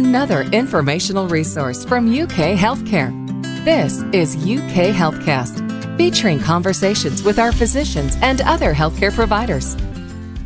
another informational resource from UK Healthcare. This is UK Healthcast, featuring conversations with our physicians and other healthcare providers.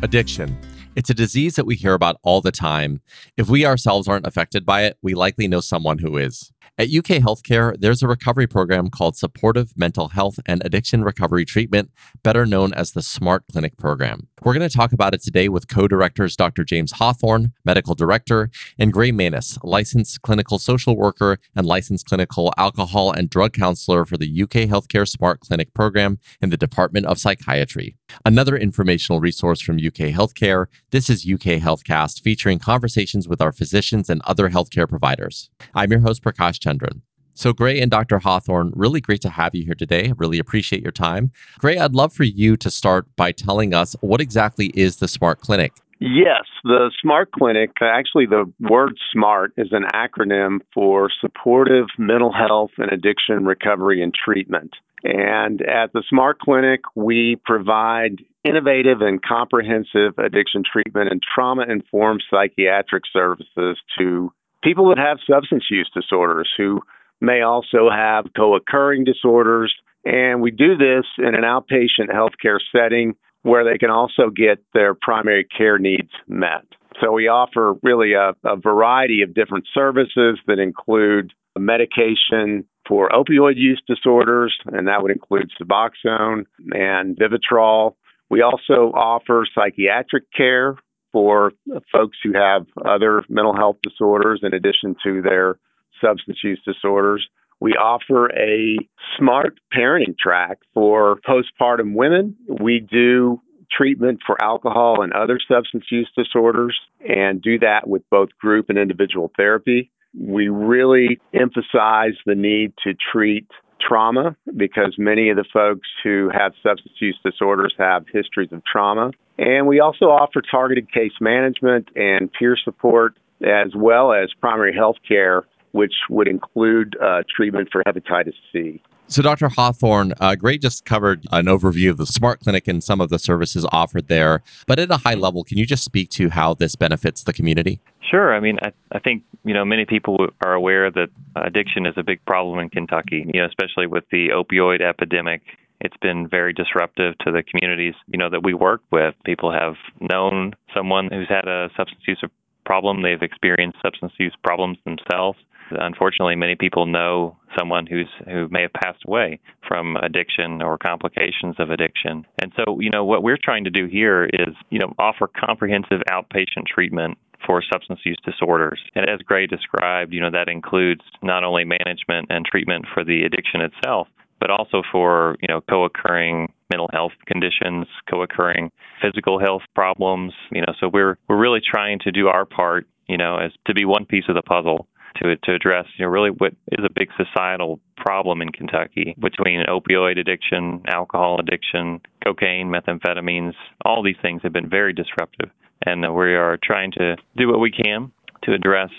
Addiction. It's a disease that we hear about all the time. If we ourselves aren't affected by it, we likely know someone who is. At UK Healthcare, there's a recovery program called Supportive Mental Health and Addiction Recovery Treatment, better known as the SMART Clinic program. We're going to talk about it today with co directors Dr. James Hawthorne, Medical Director, and Gray Manus, licensed clinical social worker and licensed clinical alcohol and drug counselor for the UK Healthcare SMART Clinic program in the Department of Psychiatry. Another informational resource from UK Healthcare. This is UK Healthcast, featuring conversations with our physicians and other healthcare providers. I'm your host, Prakash Chandran. So, Gray and Dr. Hawthorne, really great to have you here today. Really appreciate your time. Gray, I'd love for you to start by telling us what exactly is the SMART Clinic? Yes, the SMART Clinic, actually, the word SMART is an acronym for Supportive Mental Health and Addiction Recovery and Treatment. And at the SMART Clinic, we provide innovative and comprehensive addiction treatment and trauma informed psychiatric services to people that have substance use disorders who may also have co occurring disorders. And we do this in an outpatient healthcare setting where they can also get their primary care needs met. So we offer really a, a variety of different services that include medication for opioid use disorders, and that would include Suboxone and Vivitrol. We also offer psychiatric care for folks who have other mental health disorders in addition to their substance use disorders. We offer a smart parenting track for postpartum women. We do treatment for alcohol and other substance use disorders and do that with both group and individual therapy. We really emphasize the need to treat trauma because many of the folks who have substance use disorders have histories of trauma. And we also offer targeted case management and peer support, as well as primary health care, which would include uh, treatment for hepatitis C. So, Dr. Hawthorne, uh, Gray just covered an overview of the Smart Clinic and some of the services offered there. But at a high level, can you just speak to how this benefits the community? Sure. I mean, I, I think you know many people are aware that addiction is a big problem in Kentucky. You know, especially with the opioid epidemic. It's been very disruptive to the communities you know that we work with. People have known someone who's had a substance use problem. They've experienced substance use problems themselves. Unfortunately, many people know someone who's who may have passed away from addiction or complications of addiction. And so, you know, what we're trying to do here is, you know, offer comprehensive outpatient treatment for substance use disorders. And as Gray described, you know, that includes not only management and treatment for the addiction itself, but also for, you know, co-occurring mental health conditions, co-occurring physical health problems, you know, so we're we're really trying to do our part, you know, as to be one piece of the puzzle to to address you know really what is a big societal problem in Kentucky between opioid addiction, alcohol addiction, cocaine, methamphetamines. All these things have been very disruptive, and we are trying to do what we can to address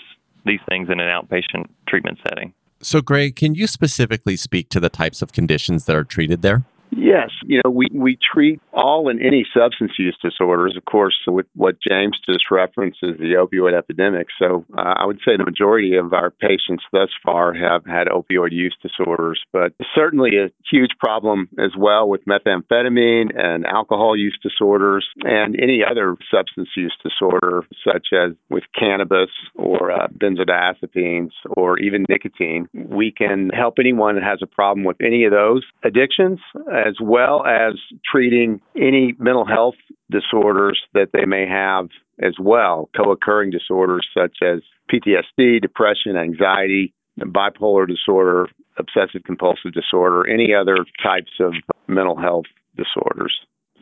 these things in an outpatient treatment setting. So, Gray, can you specifically speak to the types of conditions that are treated there? Yes, you know, we, we treat all and any substance use disorders, of course, with what James just referenced the opioid epidemic. So uh, I would say the majority of our patients thus far have had opioid use disorders, but certainly a huge problem as well with methamphetamine and alcohol use disorders and any other substance use disorder, such as with cannabis or uh, benzodiazepines or even nicotine. We can help anyone that has a problem with any of those addictions as well as treating any mental health disorders that they may have as well, co occurring disorders such as PTSD, depression, anxiety, bipolar disorder, obsessive compulsive disorder, any other types of mental health disorders.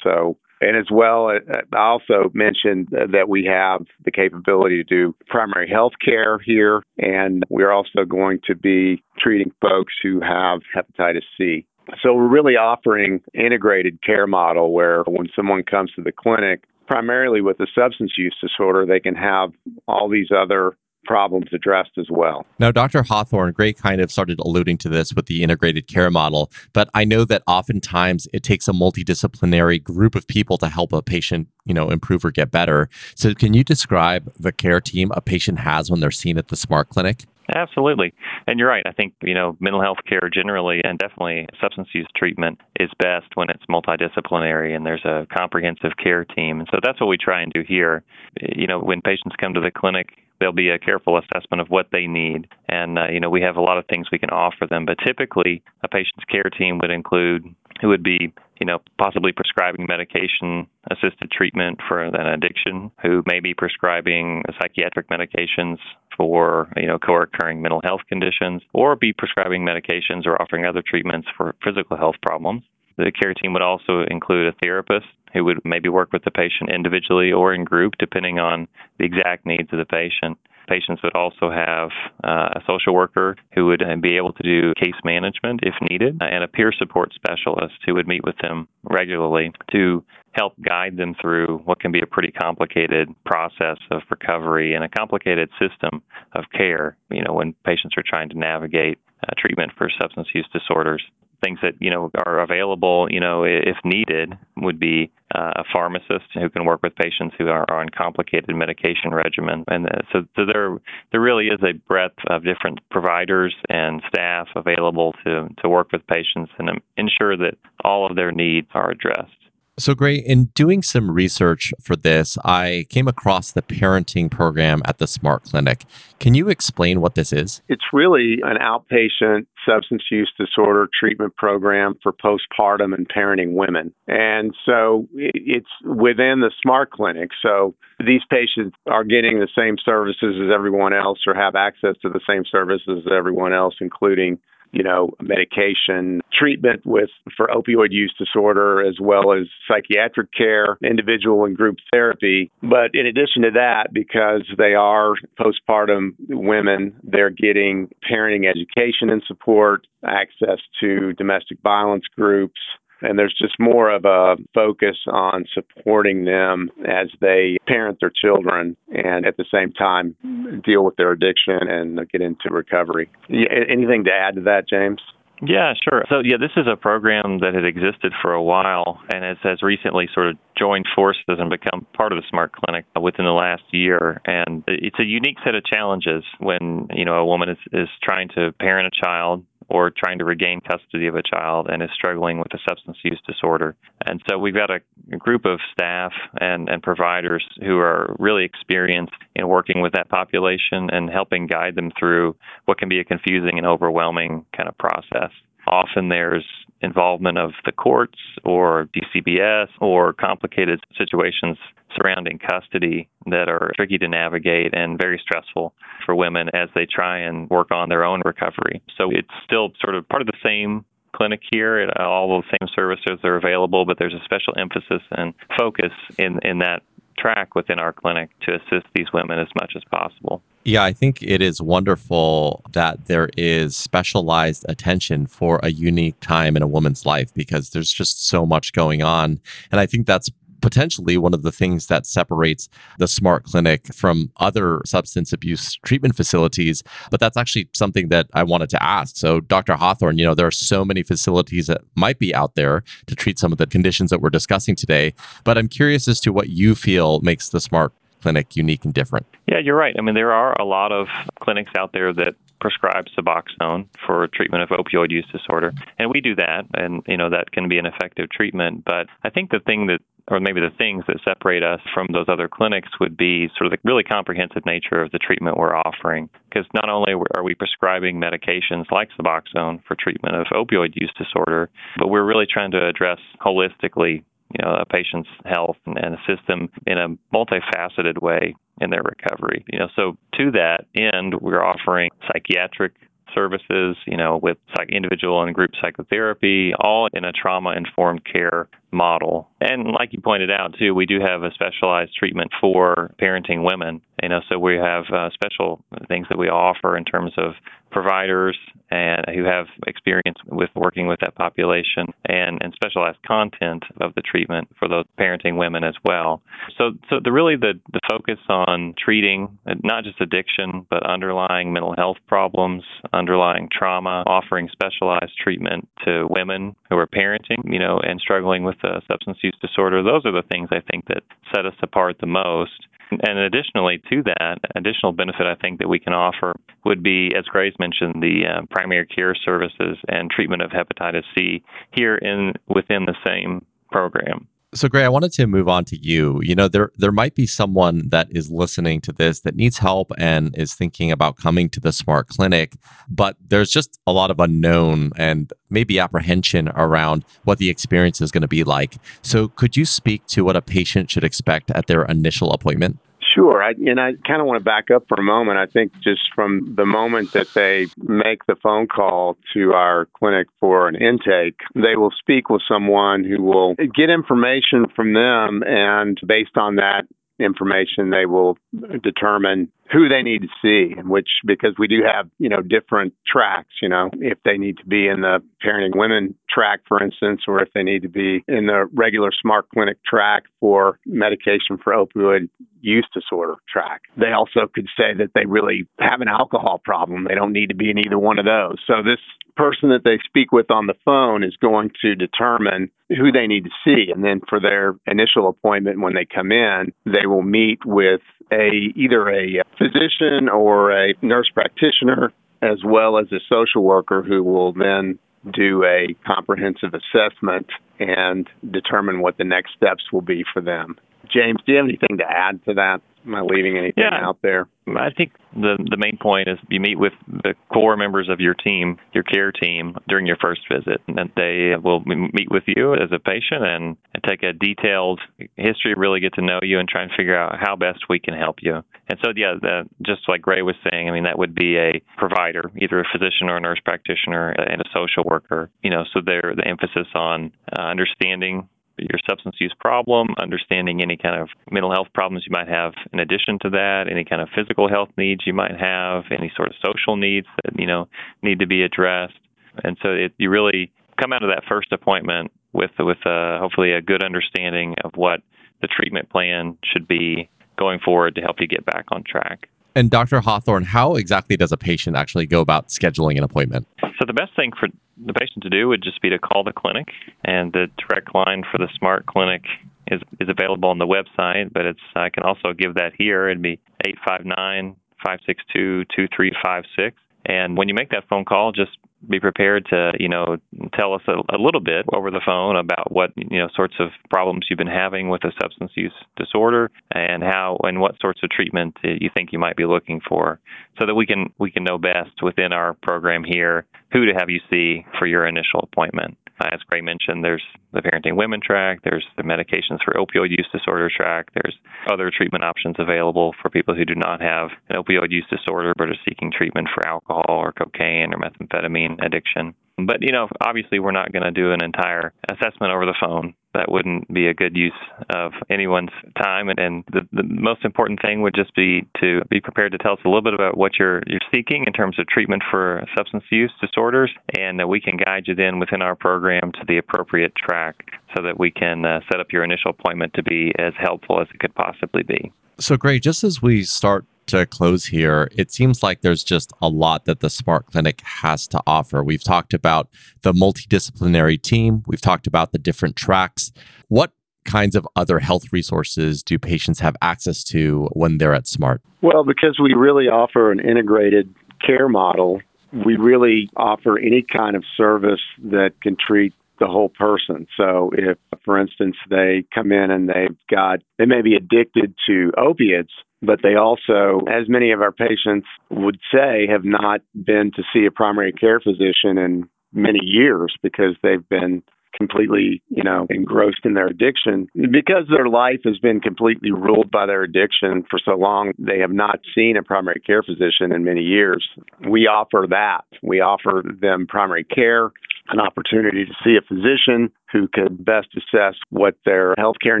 So, and as well, uh, uh, I also mentioned that we have the capability to do primary health care here, and we're also going to be treating folks who have hepatitis C. So we're really offering integrated care model where when someone comes to the clinic, primarily with a substance use disorder, they can have all these other problems addressed as well. Now, Dr. Hawthorne, Gray kind of started alluding to this with the integrated care model, but I know that oftentimes it takes a multidisciplinary group of people to help a patient, you know, improve or get better. So, can you describe the care team a patient has when they're seen at the Smart Clinic? Absolutely. And you're right. I think, you know, mental health care generally and definitely substance use treatment is best when it's multidisciplinary and there's a comprehensive care team. And so that's what we try and do here. You know, when patients come to the clinic, there'll be a careful assessment of what they need. And, uh, you know, we have a lot of things we can offer them. But typically, a patient's care team would include who would be, you know, possibly prescribing medication assisted treatment for an addiction, who may be prescribing psychiatric medications for, you know, co-occurring mental health conditions, or be prescribing medications or offering other treatments for physical health problems. The care team would also include a therapist who would maybe work with the patient individually or in group, depending on the exact needs of the patient. Patients would also have uh, a social worker who would uh, be able to do case management if needed, and a peer support specialist who would meet with them regularly to help guide them through what can be a pretty complicated process of recovery and a complicated system of care, you know, when patients are trying to navigate uh, treatment for substance use disorders things that you know are available, you know, if needed, would be uh, a pharmacist who can work with patients who are on complicated medication regimen, and uh, so, so there there really is a breadth of different providers and staff available to to work with patients and ensure that all of their needs are addressed. So, Gray, in doing some research for this, I came across the parenting program at the Smart Clinic. Can you explain what this is? It's really an outpatient substance use disorder treatment program for postpartum and parenting women. And so it's within the Smart Clinic. So these patients are getting the same services as everyone else or have access to the same services as everyone else, including you know, medication treatment with for opioid use disorder as well as psychiatric care, individual and group therapy. But in addition to that, because they are postpartum women, they're getting parenting education and support, access to domestic violence groups, and there's just more of a focus on supporting them as they parent their children and at the same time deal with their addiction and get into recovery. Anything to add to that, James? Yeah, sure. So, yeah, this is a program that had existed for a while and has, has recently sort of joined forces and become part of the Smart Clinic within the last year. And it's a unique set of challenges when, you know, a woman is, is trying to parent a child or trying to regain custody of a child and is struggling with a substance use disorder. And so we've got a, group of staff and, and providers who are really experienced in working with that population and helping guide them through what can be a confusing and overwhelming kind of process. Often there's involvement of the courts or DCBS or complicated situations surrounding custody that are tricky to navigate and very stressful for women as they try and work on their own recovery. So it's still sort of part of the same clinic here. All the same services are available, but there's a special emphasis and focus in, in that track within our clinic to assist these women as much as possible. Yeah, I think it is wonderful that there is specialized attention for a unique time in a woman's life because there's just so much going on. And I think that's potentially one of the things that separates the smart clinic from other substance abuse treatment facilities. But that's actually something that I wanted to ask. So, Dr. Hawthorne, you know, there are so many facilities that might be out there to treat some of the conditions that we're discussing today. But I'm curious as to what you feel makes the smart clinic unique and different. Yeah, you're right. I mean, there are a lot of clinics out there that prescribe Suboxone for treatment of opioid use disorder, and we do that, and you know that can be an effective treatment. But I think the thing that or maybe the things that separate us from those other clinics would be sort of the really comprehensive nature of the treatment we're offering. Because not only are we prescribing medications like Suboxone for treatment of opioid use disorder, but we're really trying to address holistically you know, a patient's health and, and assist them in a multifaceted way in their recovery. You know, so to that end, we're offering psychiatric services, you know, with psych- individual and group psychotherapy, all in a trauma informed care model. And like you pointed out, too, we do have a specialized treatment for parenting women. You know, so we have uh, special things that we offer in terms of providers and who have experience with working with that population and, and specialized content of the treatment for those parenting women as well. So, so the really the, the focus on treating not just addiction, but underlying mental health problems, underlying trauma, offering specialized treatment to women who are parenting, you know, and struggling with a substance use disorder. Those are the things I think that set us apart the most. And additionally to that, additional benefit I think that we can offer would be, as Grace mentioned, the uh, primary care services and treatment of hepatitis C here in within the same program. So, Gray, I wanted to move on to you. You know, there there might be someone that is listening to this that needs help and is thinking about coming to the Smart Clinic, but there's just a lot of unknown and maybe apprehension around what the experience is going to be like. So, could you speak to what a patient should expect at their initial appointment? Sure. I, and I kind of want to back up for a moment. I think just from the moment that they make the phone call to our clinic for an intake, they will speak with someone who will get information from them. And based on that information, they will determine who they need to see, and which because we do have, you know, different tracks, you know, if they need to be in the parenting women track, for instance, or if they need to be in the regular smart clinic track for medication for opioid use disorder track. They also could say that they really have an alcohol problem. They don't need to be in either one of those. So this person that they speak with on the phone is going to determine who they need to see. And then for their initial appointment when they come in, they will meet with a either a physician or a nurse practitioner as well as a social worker who will then do a comprehensive assessment and determine what the next steps will be for them. James, do you have anything to add to that? Am I leaving anything yeah. out there? I think the the main point is you meet with the core members of your team, your care team, during your first visit, and they will meet with you as a patient and, take a detailed history, really get to know you, and try and figure out how best we can help you. And so, yeah, the, just like Gray was saying, I mean, that would be a provider, either a physician or a nurse practitioner, and a social worker. You know, so they're the emphasis on uh, understanding your substance use problem, understanding any kind of mental health problems you might have in addition to that, any kind of physical health needs you might have, any sort of social needs that you know need to be addressed. And so it, you really come out of that first appointment with with uh, hopefully a good understanding of what the treatment plan should be going forward to help you get back on track. And Dr. Hawthorne, how exactly does a patient actually go about scheduling an appointment? So the best thing for the patient to do would just be to call the clinic, and the direct line for the Smart Clinic is is available on the website. But it's I can also give that here. It'd be eight five nine five six two two three five six. And when you make that phone call, just be prepared to, you know, tell us a, a, little bit over the phone about what, you know, sorts of problems you've been having with a substance use disorder and how and what sorts of treatment you think you might be looking for so that we can we can know best within our program here who to have you see for your initial appointment. As Gray mentioned, there's the parenting women track, there's the medications for opioid use disorder track, there's other treatment options available for people who do not have an opioid use disorder but are seeking treatment for alcohol or cocaine or methamphetamine addiction. But, you know, obviously we're not going to do an entire assessment over the phone. That wouldn't be a good use of anyone's time. And, and the, the most important thing would just be to be prepared to tell us a little bit about what you're, you're seeking in terms of treatment for substance use disorders. And that we can guide you then within our program to the appropriate track so that we can uh, set up your initial appointment to be as helpful as it could possibly be. So, great. Just as we start to close here, it seems like there's just a lot that the Smart Clinic has to offer. We've talked about the multidisciplinary team, we've talked about the different tracks. What kinds of other health resources do patients have access to when they're at Smart? Well, because we really offer an integrated care model, we really offer any kind of service that can treat the whole person. So if, for instance, they come in and they've got, they may be addicted to opiates, but they also, as many of our patients would say, have not been to see a primary care physician in many years because they've been completely, you know, engrossed in their addiction. Because their life has been completely ruled by their addiction for so long, they have not seen a primary care physician in many years. We offer that. We offer them primary care, an opportunity to see a physician who could best assess what their healthcare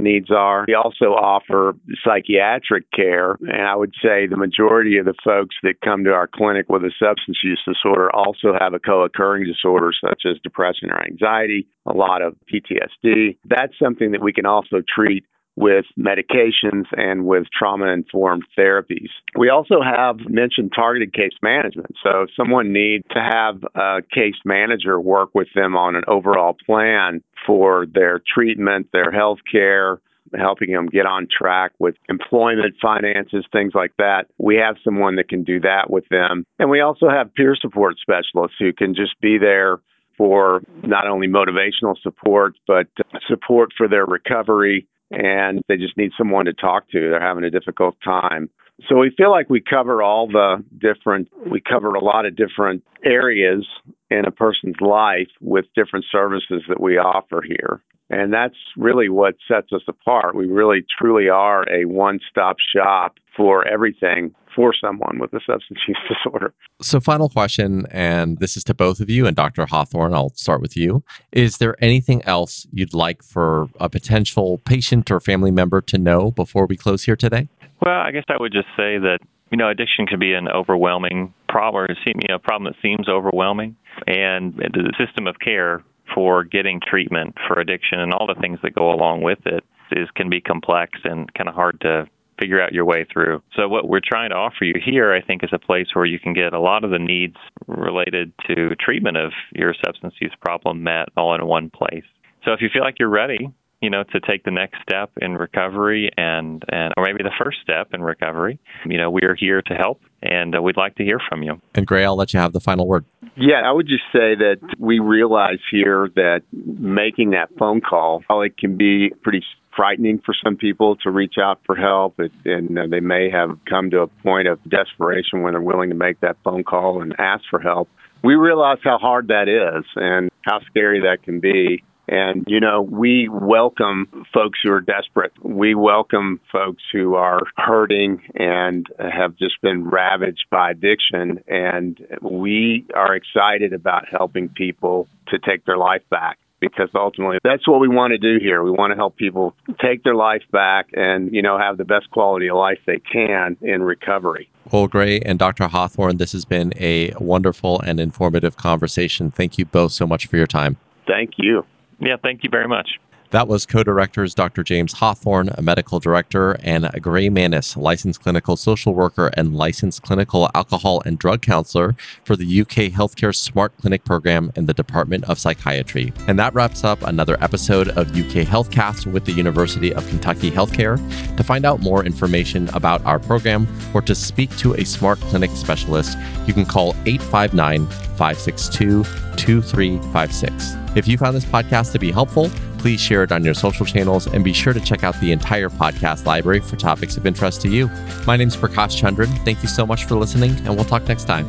needs are. We also offer psychiatric care, and I would say the majority of the folks that come to our clinic with a substance use disorder also have a co occurring disorder such as depression or anxiety, a lot of PTSD. That's something that we can also treat with medications and with trauma informed therapies. We also have mentioned targeted case management. So if someone needs to have a case manager work with them on an overall plan for their treatment, their health care, helping them get on track with employment finances, things like that. We have someone that can do that with them. And we also have peer support specialists who can just be there for not only motivational support, but support for their recovery and they just need someone to talk to. They're having a difficult time. So we feel like we cover all the different, we cover a lot of different areas in a person's life with different services that we offer here. And that's really what sets us apart. We really truly are a one stop shop for everything for someone with a substance use disorder. So, final question, and this is to both of you, and Dr. Hawthorne, I'll start with you. Is there anything else you'd like for a potential patient or family member to know before we close here today? Well, I guess I would just say that you know addiction can be an overwhelming problem, or you know, a problem that seems overwhelming, and the system of care for getting treatment for addiction and all the things that go along with it is can be complex and kind of hard to figure out your way through. So what we're trying to offer you here, I think, is a place where you can get a lot of the needs related to treatment of your substance use problem met all in one place. So if you feel like you're ready, you know, to take the next step in recovery and, and or maybe the first step in recovery, you know, we are here to help and uh, we'd like to hear from you. And Gray, I'll let you have the final word. Yeah, I would just say that we realize here that making that phone call, while it can be pretty frightening for some people to reach out for help, and they may have come to a point of desperation when they're willing to make that phone call and ask for help. We realize how hard that is and how scary that can be. And, you know, we welcome folks who are desperate. We welcome folks who are hurting and have just been ravaged by addiction. And we are excited about helping people to take their life back because ultimately that's what we want to do here. We want to help people take their life back and, you know, have the best quality of life they can in recovery. Well, Gray and Dr. Hawthorne, this has been a wonderful and informative conversation. Thank you both so much for your time. Thank you. Yeah, thank you very much. That was co directors Dr. James Hawthorne, a medical director, and Gray Mannis, licensed clinical social worker and licensed clinical alcohol and drug counselor for the UK Healthcare Smart Clinic program in the Department of Psychiatry. And that wraps up another episode of UK Healthcast with the University of Kentucky Healthcare. To find out more information about our program or to speak to a Smart Clinic specialist, you can call 859 562 2356. If you found this podcast to be helpful, please share it on your social channels and be sure to check out the entire podcast library for topics of interest to you. My name is Prakash Chandran. Thank you so much for listening, and we'll talk next time.